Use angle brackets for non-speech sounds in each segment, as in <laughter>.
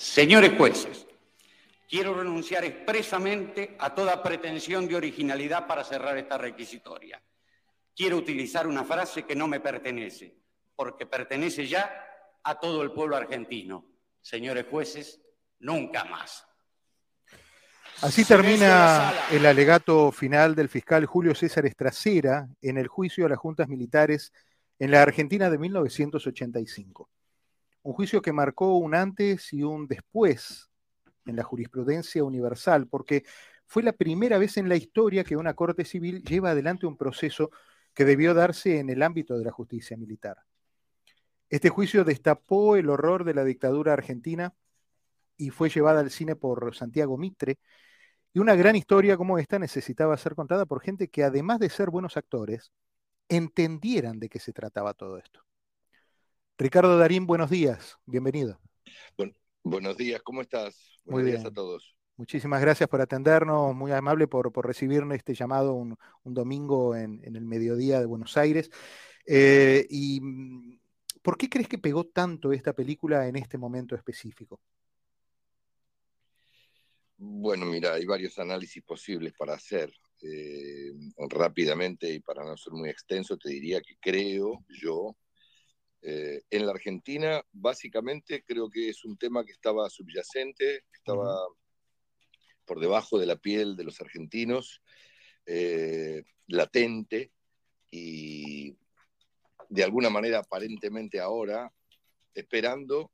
Señores jueces, quiero renunciar expresamente a toda pretensión de originalidad para cerrar esta requisitoria. Quiero utilizar una frase que no me pertenece, porque pertenece ya a todo el pueblo argentino. Señores jueces, nunca más. Así termina el alegato final del fiscal Julio César Estracera en el juicio a las juntas militares en la Argentina de 1985. Un juicio que marcó un antes y un después en la jurisprudencia universal, porque fue la primera vez en la historia que una corte civil lleva adelante un proceso que debió darse en el ámbito de la justicia militar. Este juicio destapó el horror de la dictadura argentina y fue llevada al cine por Santiago Mitre, y una gran historia como esta necesitaba ser contada por gente que además de ser buenos actores, entendieran de qué se trataba todo esto. Ricardo Darín, buenos días, bienvenido. buenos días, ¿cómo estás? Buenos muy días a todos. Muchísimas gracias por atendernos, muy amable por, por recibirnos este llamado un, domingo en, el mediodía de Buenos Aires. Eh, ¿Y mm, por qué crees que pegó tanto esta película en este momento específico? Bueno, mira, hay varios análisis posibles para hacer. Eh, rápidamente y para no ser muy extenso, te diría que creo yo, eh, en la Argentina, básicamente creo que es un tema que estaba subyacente, estaba por debajo de la piel de los argentinos, eh, latente y de alguna manera aparentemente ahora, esperando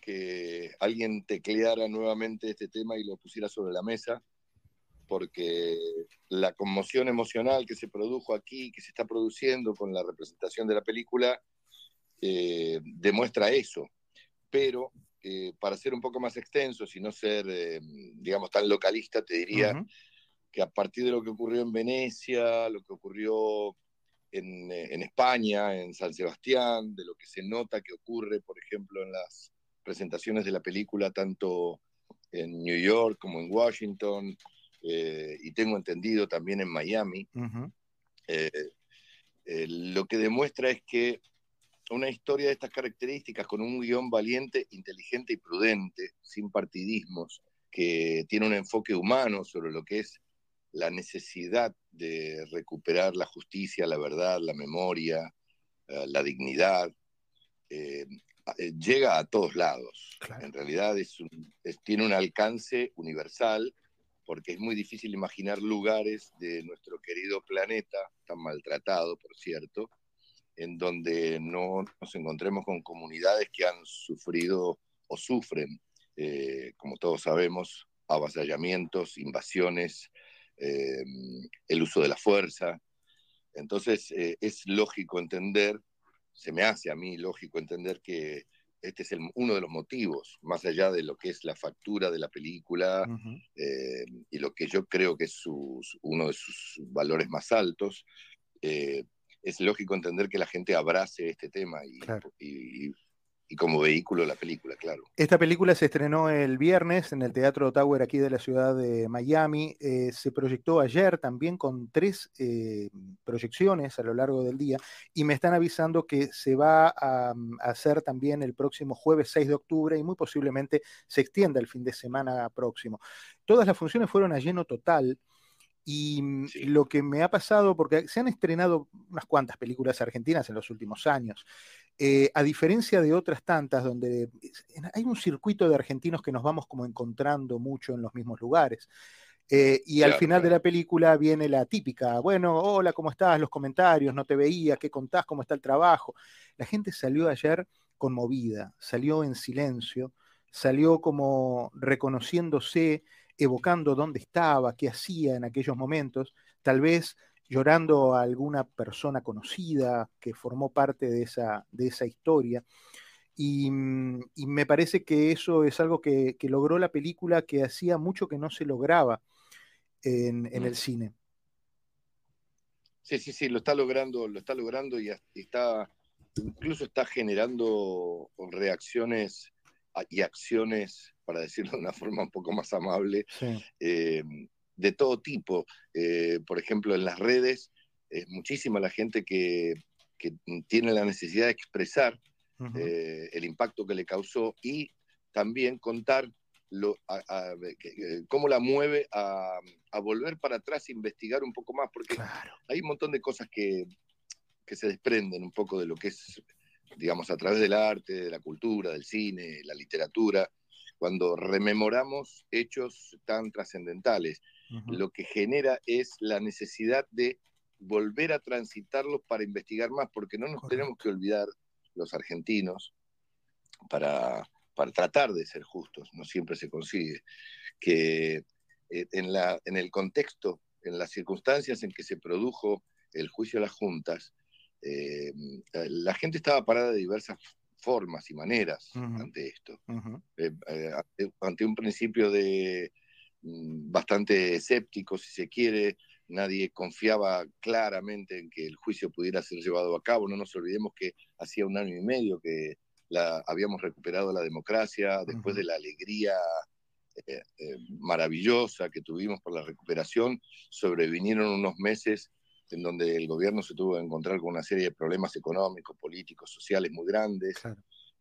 que alguien tecleara nuevamente este tema y lo pusiera sobre la mesa, porque la conmoción emocional que se produjo aquí, que se está produciendo con la representación de la película, eh, demuestra eso. Pero eh, para ser un poco más extenso, y no ser, eh, digamos, tan localista, te diría que a partir de lo que ocurrió en Venecia, lo que ocurrió en, en España, en San Sebastián, de lo que se nota que ocurre, por ejemplo, en las presentaciones de la película tanto en New York como en Washington eh, y tengo entendido también en Miami. Lo que demuestra es que una historia de estas características con un guion valiente, inteligente y prudente, sin partidismos, que tiene un enfoque humano sobre lo que es la necesidad de recuperar la justicia, la verdad, la memoria, la dignidad, eh, llega a todos lados. En realidad es tiene un alcance universal porque es muy difícil imaginar lugares de nuestro querido planeta, tan maltratado, por cierto, en donde no nos encontremos con comunidades que han sufrido o sufren, eh, como todos sabemos, avasallamientos, invasiones, eh, el uso de la fuerza. Entonces es lógico entender se me hace a mí lógico entender que este es uno de los motivos, más allá de lo que es la factura de la película eh, y lo que yo creo que es uno de sus valores más altos, eh, es lógico entender que la gente abrace este tema y, y como vehículo la película, claro. Esta película se estrenó el viernes en el Teatro Tower aquí de la ciudad de Miami. Eh, se proyectó ayer también con tres eh, proyecciones a lo largo del día y me están avisando que se va a, mm, hacer también el próximo jueves 6 de octubre y muy posiblemente se extienda el fin de semana próximo. Todas las funciones fueron a lleno total. Y mm, lo que me ha pasado, porque se han estrenado unas cuantas películas argentinas en los últimos años, eh, a diferencia de otras tantas donde hay un circuito de argentinos que nos vamos como encontrando mucho en los mismos lugares. Eh, y al final de la película viene la típica, bueno, hola, ¿cómo estás? Los comentarios, no te veía, ¿qué contás? ¿Cómo está el trabajo? La gente salió ayer conmovida, salió en silencio, salió como reconociéndose evocando dónde estaba, qué hacía en aquellos momentos, tal vez llorando a alguna persona conocida que formó parte de esa, de esa historia. Y, mm, me parece que eso es algo que, logró la película que hacía mucho que no se lograba en, el mm. cine. Sí, sí, sí, lo está logrando, lo está logrando y está, incluso está generando reacciones y acciones para decirlo de una forma un poco más amable, eh, de todo tipo. Eh, por ejemplo, en las redes es muchísima la gente que, tiene la necesidad de expresar eh, el impacto que le causó y también contar lo, cómo la mueve a, volver para atrás e investigar un poco más, porque hay un montón de cosas que, que se desprenden un poco de lo que es, digamos, a través del arte, de la cultura, del cine, la literatura, cuando rememoramos hechos tan trascendentales. Lo que genera es la necesidad de volver a transitarlos para investigar más, porque no nos tenemos que olvidar, los argentinos, para, para, tratar de ser justos, no siempre se consigue, que eh, en, la, en el contexto, en las circunstancias en que se produjo el juicio a las juntas, eh, la gente estaba parada de diversas formas y maneras ante esto, eh, ante, un principio de mm, bastante escéptico, si se quiere, nadie confiaba claramente en que el juicio pudiera ser llevado a cabo. No nos olvidemos que hacía un año y medio que la, habíamos recuperado la democracia después de la alegría eh, eh, maravillosa que tuvimos por la recuperación. Sobrevinieron unos meses en donde el gobierno se tuvo que encontrar con una serie de problemas económicos, políticos, sociales muy grandes.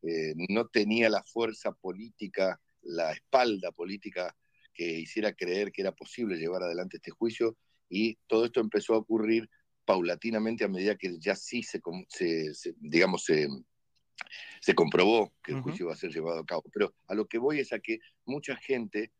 Eh, no tenía la fuerza política, la espalda política que hiciera creer que era posible llevar adelante este juicio y todo esto empezó a ocurrir paulatinamente a medida que ya sí se, digamos, se, comprobó que el juicio iba a ser llevado a cabo. Pero a lo que voy es a que mucha gente,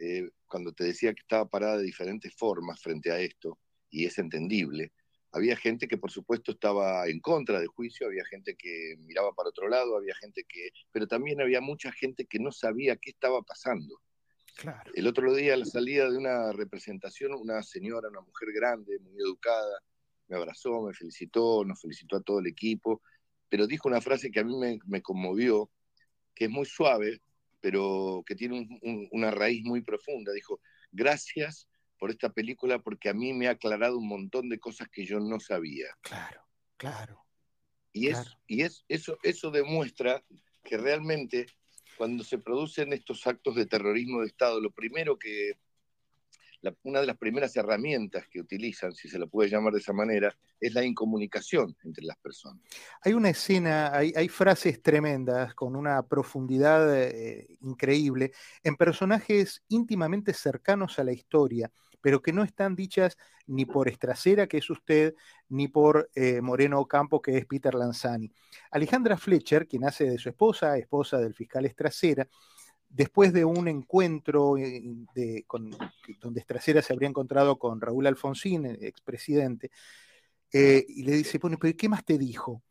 eh, cuando te decía que estaba parada de diferentes formas frente a esto, y es entendible, había gente que por supuesto estaba en contra del juicio, había gente que miraba para otro lado, había gente que, pero también había mucha gente que no sabía qué estaba pasando. El otro día, a la salida de una representación, una señora, una mujer grande, muy educada, me abrazó, me felicitó, nos felicitó a todo el equipo, pero dijo una frase que a mí me, conmovió, que es muy suave, pero que tiene una raíz muy profunda. Dijo, gracias por esta película porque a mí me ha aclarado un montón de cosas que yo no sabía. Claro, claro. Y, Es, y es, eso, eso demuestra que realmente cuando se producen estos actos de terrorismo de Estado, lo primero que, una de las primeras herramientas que utilizan, si se lo puede llamar de esa manera, es la incomunicación entre las personas. Hay una escena, hay, frases tremendas con una profundidad eh, increíble en personajes íntimamente cercanos a la historia pero que no están dichas ni por Estracera, que es usted, ni por eh, Moreno Ocampo, que es Peter Lanzani. Alejandra Fletcher, quien hace de su esposa, esposa del fiscal Estracera, después de un encuentro eh, donde Estracera se habría encontrado con Raúl Alfonsín, expresidente, eh, y le dice, bueno, pero ¿qué más te dijo?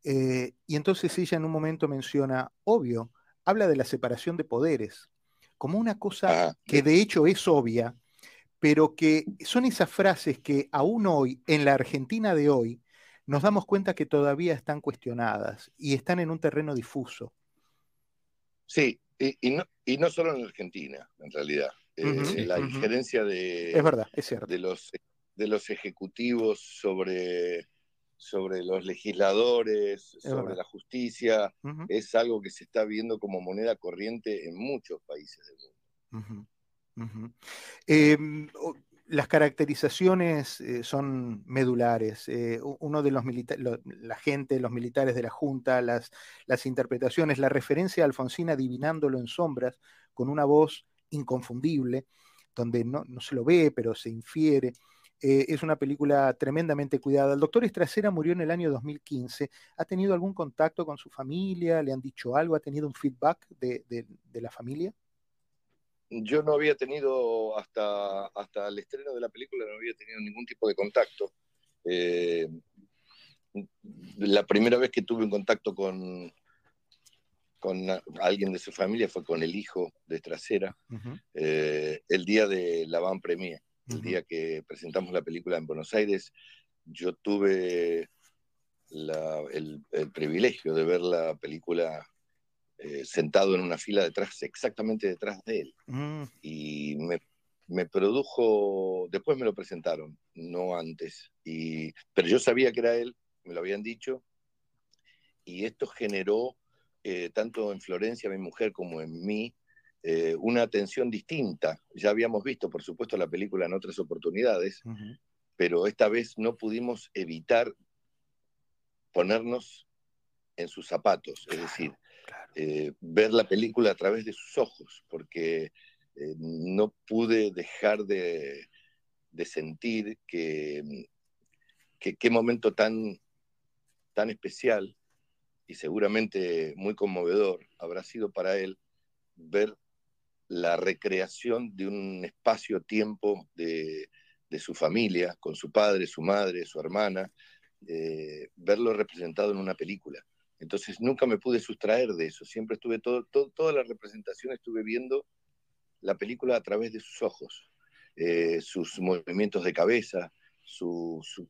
y entonces ella en un momento menciona, obvio, habla de la separación de poderes, como una cosa ah, que de hecho es obvia, pero que son esas frases que aún hoy, en la Argentina de hoy, nos damos cuenta que todavía están cuestionadas y están en un terreno difuso. Sí, y, no, y no solo en la Argentina, en realidad. Eh, la injerencia de, es verdad, es cierto. de, los, de los ejecutivos sobre, sobre los legisladores, sobre la justicia, es algo que se está viendo como moneda corriente en muchos países del mundo. Em, las caracterizaciones eh, son medulares. Eh, uno de los militares, la gente, los militares de la Junta, las, interpretaciones, la referencia a Alfonsín adivinándolo en sombras, con una voz inconfundible, donde no, se lo ve, pero se infiere. Eh, es una película tremendamente cuidada. El doctor Estracera murió en el año 2015. ¿Ha tenido algún contacto con su familia? ¿Le han dicho algo? ¿Ha tenido un feedback de la familia? Yo no había tenido, hasta, hasta el estreno de la película, no había tenido ningún tipo de contacto. Eh, la primera vez que tuve un contacto con, con alguien de su familia fue con el hijo de Trasera, eh, el día de la Van Premier, el día que presentamos la película en Buenos Aires. Yo tuve el, el, privilegio de ver la película eh, sentado en una fila detrás, exactamente detrás de él. Mm. Y me, produjo, después me lo presentaron, no antes. Y, pero yo sabía que era él, me lo habían dicho, y esto generó, eh, tanto en Florencia, mi mujer, como en mí, eh, una atención distinta. Ya habíamos visto, por supuesto, la película en otras oportunidades, pero esta vez no pudimos evitar ponernos en sus zapatos, es decir, eh, ver la película a través de sus ojos, porque eh, no pude dejar de, sentir que, qué momento tan, tan especial y seguramente muy conmovedor habrá sido para él ver la recreación de un espacio-tiempo de, su familia, con su padre, su madre, su hermana, eh, verlo representado en una película. Entonces nunca me pude sustraer de eso, siempre estuve, todo, toda la representación estuve viendo la película a través de sus ojos, eh, sus movimientos de cabeza,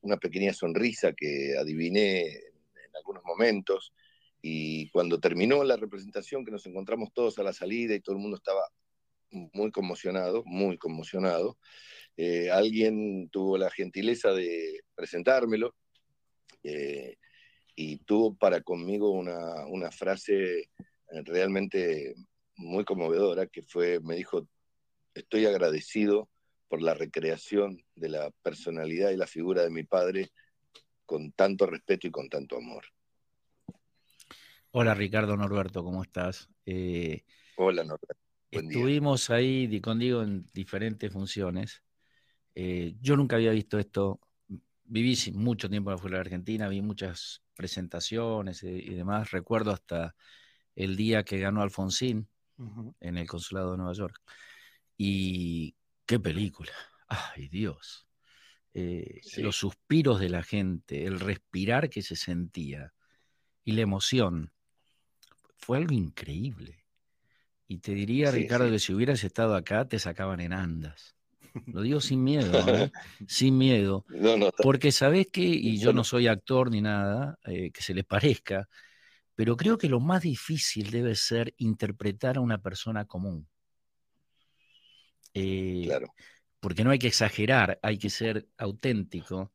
una pequeña sonrisa que adiviné en algunos momentos, y cuando terminó la representación, que nos encontramos todos a la salida y todo el mundo estaba muy conmocionado, muy conmocionado, eh, alguien tuvo la gentileza de presentármelo eh, y tuvo para conmigo una, una frase eh, realmente muy conmovedora que fue, me dijo, estoy agradecido por la recreación de la personalidad y la figura de mi padre con tanto respeto y con tanto amor. Hola Ricardo Norberto, ¿cómo estás? Eh, Hola Norberto. estuvimos ahí contigo en diferentes funciones. Eh, yo nunca había visto esto. Viví mucho tiempo afuera de Argentina, vi muchas presentaciones y, demás. Recuerdo hasta el día que ganó Alfonsín en el consulado de Nueva York. Y qué película. Ay, Dios. Eh, los suspiros de la gente, el respirar que se sentía y la emoción fue algo increíble. Y te diría, Ricardo, que si hubieras estado acá, te sacaban en andas. Lo digo sin miedo, <laughs> ¿eh? sin miedo. porque sabes que, y yo no soy actor ni nada, eh, que se les parezca, pero creo que lo más difícil debe ser interpretar a una persona común. Eh, claro. Porque no hay que exagerar, hay que ser auténtico.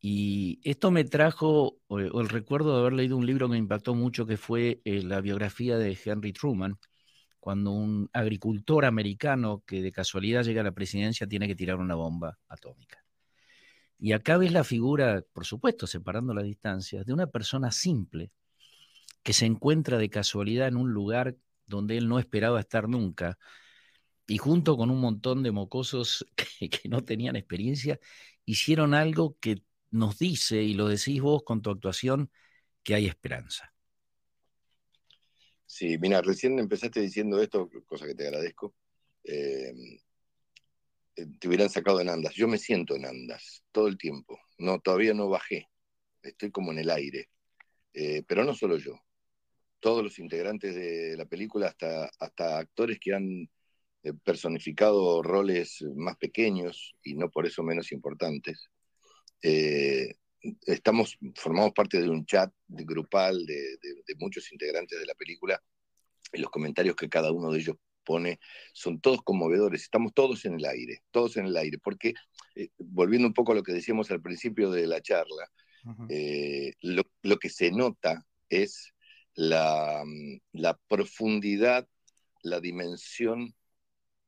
Y esto me trajo el recuerdo de haber leído un libro que me impactó mucho, que fue la biografía de Henry Truman, cuando un agricultor americano que de casualidad llega a la presidencia tiene que tirar una bomba atómica. Y acá ves la figura, por supuesto, separando las distancias, de una persona simple que se encuentra de casualidad en un lugar donde él no esperaba estar nunca, y junto con un montón de mocosos <laughs> que no tenían experiencia, hicieron algo que nos dice, y lo decís vos con tu actuación, que hay esperanza. Sí, mira, recién empezaste diciendo esto, cosa que te agradezco. Eh, eh, te hubieran sacado en andas. Yo me siento en andas todo el tiempo. No, todavía no bajé. Estoy como en el aire. Eh, pero no solo yo. Todos los integrantes de la película, hasta, hasta actores que han personificado roles más pequeños y no por eso menos importantes, eh, estamos, formamos parte de un chat grupal de, muchos integrantes de la película y los comentarios que cada uno de ellos pone son todos conmovedores, estamos todos en el aire, todos en el aire, porque eh, volviendo un poco a lo que decíamos al principio de la charla, eh, lo, que se nota es la, la profundidad, la dimensión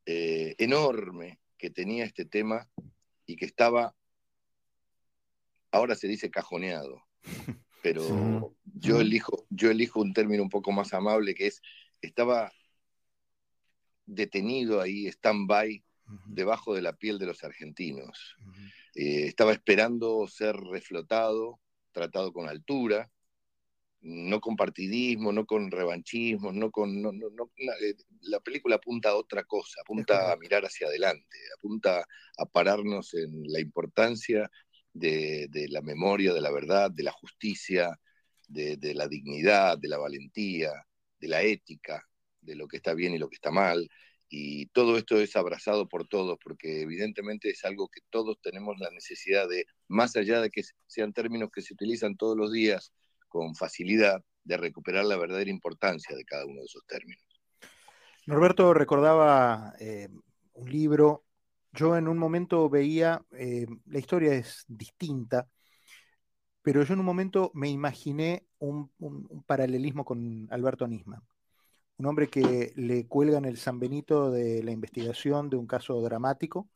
enorme que tenía este tema y que estaba ahora se dice cajoneado, <laughs> pero yo, elijo, yo elijo un término un poco más amable que es, estaba detenido ahí, stand-by, debajo de la piel de los argentinos. Eh, estaba esperando ser reflotado, tratado con altura, no con partidismo, no con revanchismo, no con... Eh, la película apunta a otra cosa, apunta a mirar hacia adelante, apunta a pararnos en la importancia de, la memoria, de la verdad, de la justicia, de, la dignidad, de la valentía, de la ética, de lo que está bien y lo que está mal. Y todo esto es abrazado por todos, porque evidentemente es algo que todos tenemos la necesidad de, más allá de que sean términos que se utilizan todos los días con facilidad, de recuperar la verdadera importancia de cada uno de esos términos. Norberto recordaba eh, un libro yo en un momento veía, eh, la historia es distinta, pero yo en un momento me imaginé un, paralelismo con Alberto Nisman, un hombre que le cuelgan el San Benito de la investigación de un caso dramático,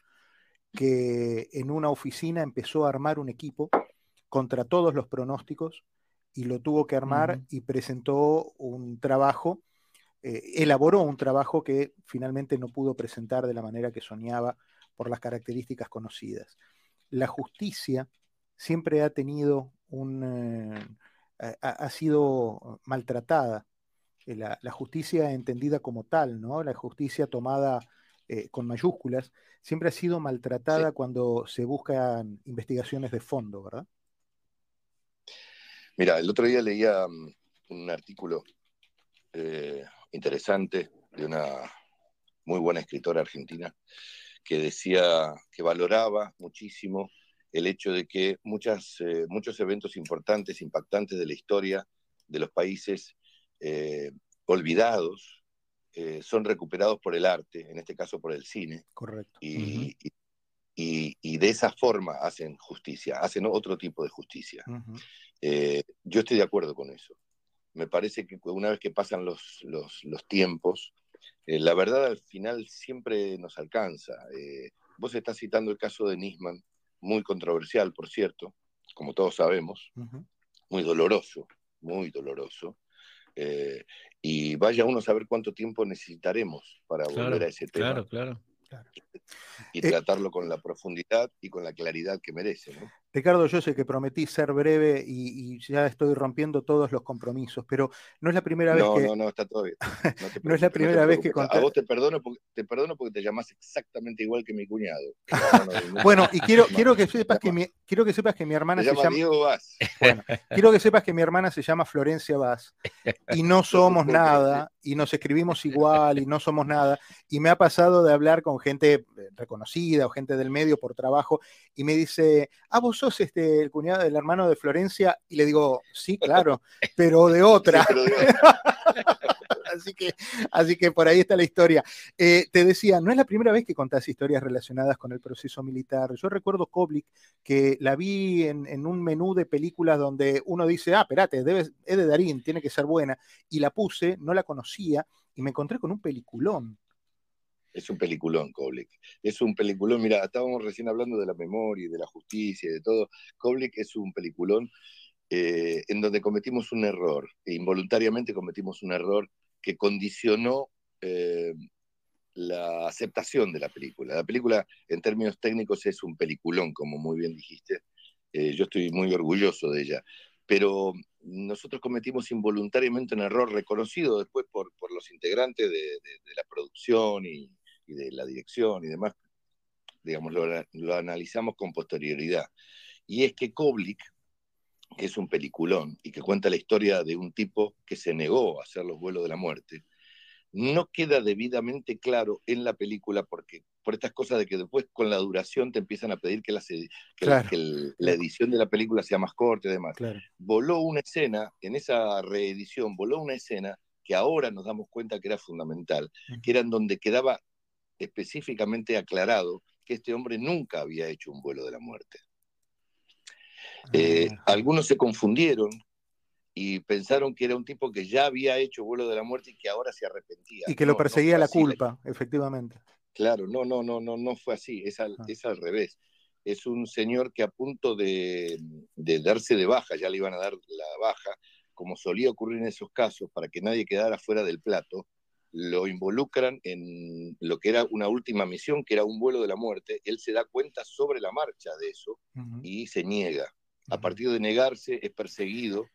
que en una oficina empezó a armar un equipo contra todos los pronósticos y lo tuvo que armar y presentó un trabajo, eh, elaboró un trabajo que finalmente no pudo presentar de la manera que soñaba por las características conocidas. La justicia siempre ha tenido un... Eh, ha, sido maltratada. Eh, la, justicia entendida como tal, ¿no? La justicia tomada con mayúsculas, siempre ha sido maltratada cuando se buscan investigaciones de fondo, ¿verdad? Mira, el otro día leía mm, un artículo eh, interesante de una muy buena escritora argentina que decía que valoraba muchísimo el hecho de que muchas, eh, muchos eventos importantes, impactantes de la historia de los países eh, olvidados son recuperados por el arte, en este caso por el cine. Correcto. Y, y, de esa forma hacen justicia, hacen otro tipo de justicia. Eh, yo estoy de acuerdo con eso. Me parece que una vez que pasan los, los, tiempos, eh, la verdad al final siempre nos alcanza. Eh, vos estás citando el caso de Nisman, muy controversial, por cierto, como todos sabemos, muy doloroso, muy doloroso. y vaya uno a saber cuánto tiempo necesitaremos para volver a ese tema. Claro, claro. Y tratarlo con la profundidad y con la claridad que merece. ¿no? Ricardo, yo sé que prometí ser breve y, ya estoy rompiendo todos los compromisos, pero no es la primera vez que. No, no, está todo bien. <laughs> No, es la primera vez que A vos te perdono, porque, te perdono porque te llamás exactamente igual que mi cuñado. <laughs> bueno, y quiero, <laughs> quiero, que sepas que mi, quiero que sepas que mi hermana se llama. Diego Vaz. Bueno, quiero que sepas que mi hermana se llama Florencia Vaz y no somos nada y nos escribimos igual y no somos nada. Y me ha pasado de hablar con gente reconocida o gente del medio por trabajo y me dice, ah, vos este, el cuñado del hermano de Florencia? Y le digo, sí, claro, <laughs> pero de otra. <laughs> así, que, así que por ahí está la historia. Eh, te decía, no es la primera vez que contás historias relacionadas con el proceso militar. Yo recuerdo Koblik, que la vi en, un menú de películas donde uno dice, ah, espérate, es de Darín, tiene que ser buena. Y la puse, no la conocía, y me encontré con un peliculón. Es un peliculón, Koblik. Es un peliculón, mira, estábamos recién hablando de la memoria y de la justicia y de todo. Koblik es un peliculón eh, en donde cometimos un error, e involuntariamente cometimos un error que condicionó eh, la aceptación de la película. La película, en términos técnicos, es un peliculón, como muy bien dijiste. Eh, yo estoy muy orgulloso de ella. Pero nosotros cometimos involuntariamente un error reconocido después por, los integrantes de la producción y, y de la dirección y demás, digamos, lo, analizamos con posterioridad. Y es que Koblik, que es un peliculón y que cuenta la historia de un tipo que se negó a hacer los vuelos de la muerte, no queda debidamente claro en la película porque por estas cosas de que después con la duración te empiezan a pedir que la, la edición de la película sea más corta y demás. Voló una escena, en esa reedición, voló una escena que ahora nos damos cuenta que era fundamental, que era en donde quedaba específicamente aclarado que este hombre nunca había hecho un vuelo de la muerte. Eh, algunos se confundieron y pensaron que era un tipo que ya había hecho vuelo de la muerte y que ahora se arrepentía. Y que lo perseguía la culpa, efectivamente. Claro, no, no, no, no, no fue así, es al, ah. es al revés. Es un señor que a punto de, de darse de baja, ya le iban a dar la baja, como solía ocurrir en esos casos, para que nadie quedara fuera del plato, lo involucran en lo que era una última misión, que era un vuelo de la muerte. Él se da cuenta sobre la marcha de eso y se niega. A partir de negarse es perseguido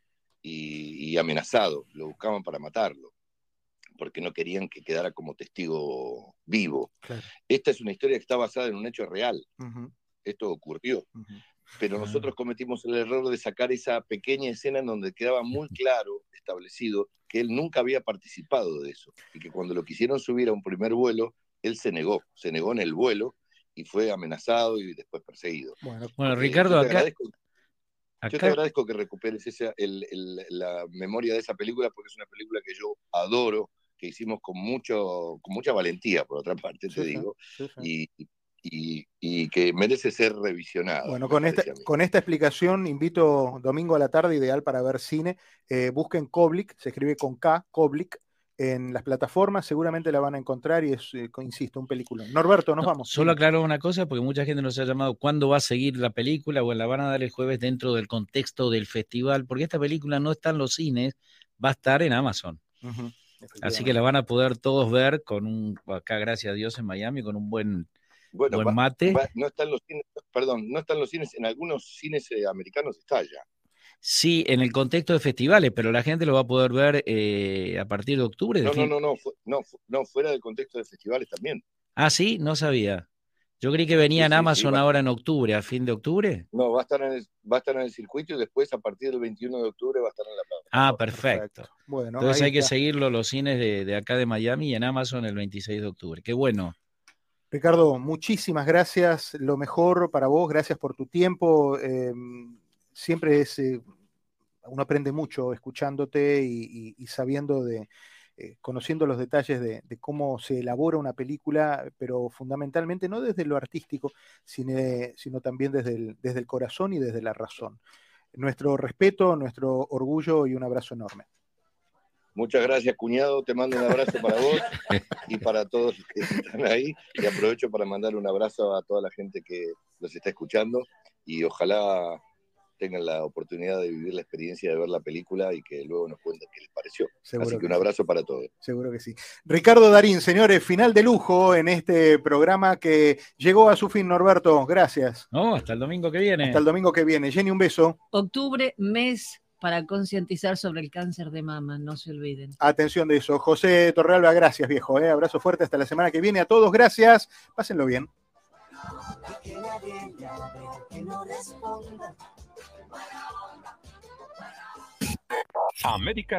y, amenazado. Lo buscaban para matarlo, porque no querían que quedara como testigo vivo. Esta es una historia que está basada en un hecho real. Esto ocurrió. Pero nosotros cometimos el error de sacar esa pequeña escena en donde quedaba muy claro establecido que él nunca había participado de eso y que cuando lo quisieron subir a un primer vuelo, él se negó, se negó en el vuelo y fue amenazado y después perseguido. Bueno, Ricardo, yo acá, Yo te agradezco que recuperes esa, la memoria de esa película porque es una película que yo adoro, que hicimos con, mucho, con mucha valentía, por otra parte, te digo, Y, y, que merece ser revisionado. Bueno, con esta, con esta explicación invito domingo a la tarde, ideal para ver cine. Eh, busquen Koblik, se escribe con K, Koblik, en las plataformas, seguramente la van a encontrar y es, eh, insisto, un película. Norberto, nos vamos. Solo aclaro una cosa, porque mucha gente nos ha llamado, ¿cuándo va a seguir la película? O la van a dar el jueves dentro del contexto del festival, porque esta película no está en los cines, va a estar en Amazon. Así que la van a poder todos ver con un, acá gracias a Dios en Miami, con un buen, buen mate. no están los cines, perdón, no están los cines, en algunos cines eh, americanos está ya. Sí, en el contexto de festivales, pero la gente lo va a poder ver eh, a partir de octubre. no, no, no, no, no, no, fuera del contexto de festivales también. Ah, sí, no sabía. Yo creí que venía en Amazon ahora en octubre, a fin de octubre. No, va a, estar en el, va a estar en el circuito y después a partir del 21 de octubre va a estar en la plataforma. Ah, perfecto. Bueno, Entonces hay que seguirlo los cines de, acá de Miami y en Amazon el 26 de octubre. Qué bueno. Ricardo, muchísimas gracias. Lo mejor para vos. Gracias por tu tiempo. Eh, siempre es, eh, uno aprende mucho escuchándote y, sabiendo de, eh, conociendo los detalles de, cómo se elabora una película, pero fundamentalmente no desde lo artístico, sino, también desde el corazón y desde la razón. Nuestro respeto, nuestro orgullo y un abrazo enorme. Muchas gracias, cuñado. Te mando un abrazo para vos y para todos los que están ahí. Y aprovecho para mandar un abrazo a toda la gente que los está escuchando. Y ojalá tengan la oportunidad de vivir la experiencia de ver la película y que luego nos cuenten qué les pareció. Así que, un abrazo para todos. Seguro que sí. Ricardo Darín, señores, final de lujo en este programa que llegó a su fin, Norberto. Gracias. No, hasta el domingo que viene. Hasta el domingo que viene. Jenny, un beso. Octubre, mes para concientizar sobre el cáncer de mama, no se olviden. Atención de eso. José Torrealba, gracias, viejo. ¿eh? Abrazo fuerte hasta la semana que viene. A todos, gracias. Pásenlo bien. América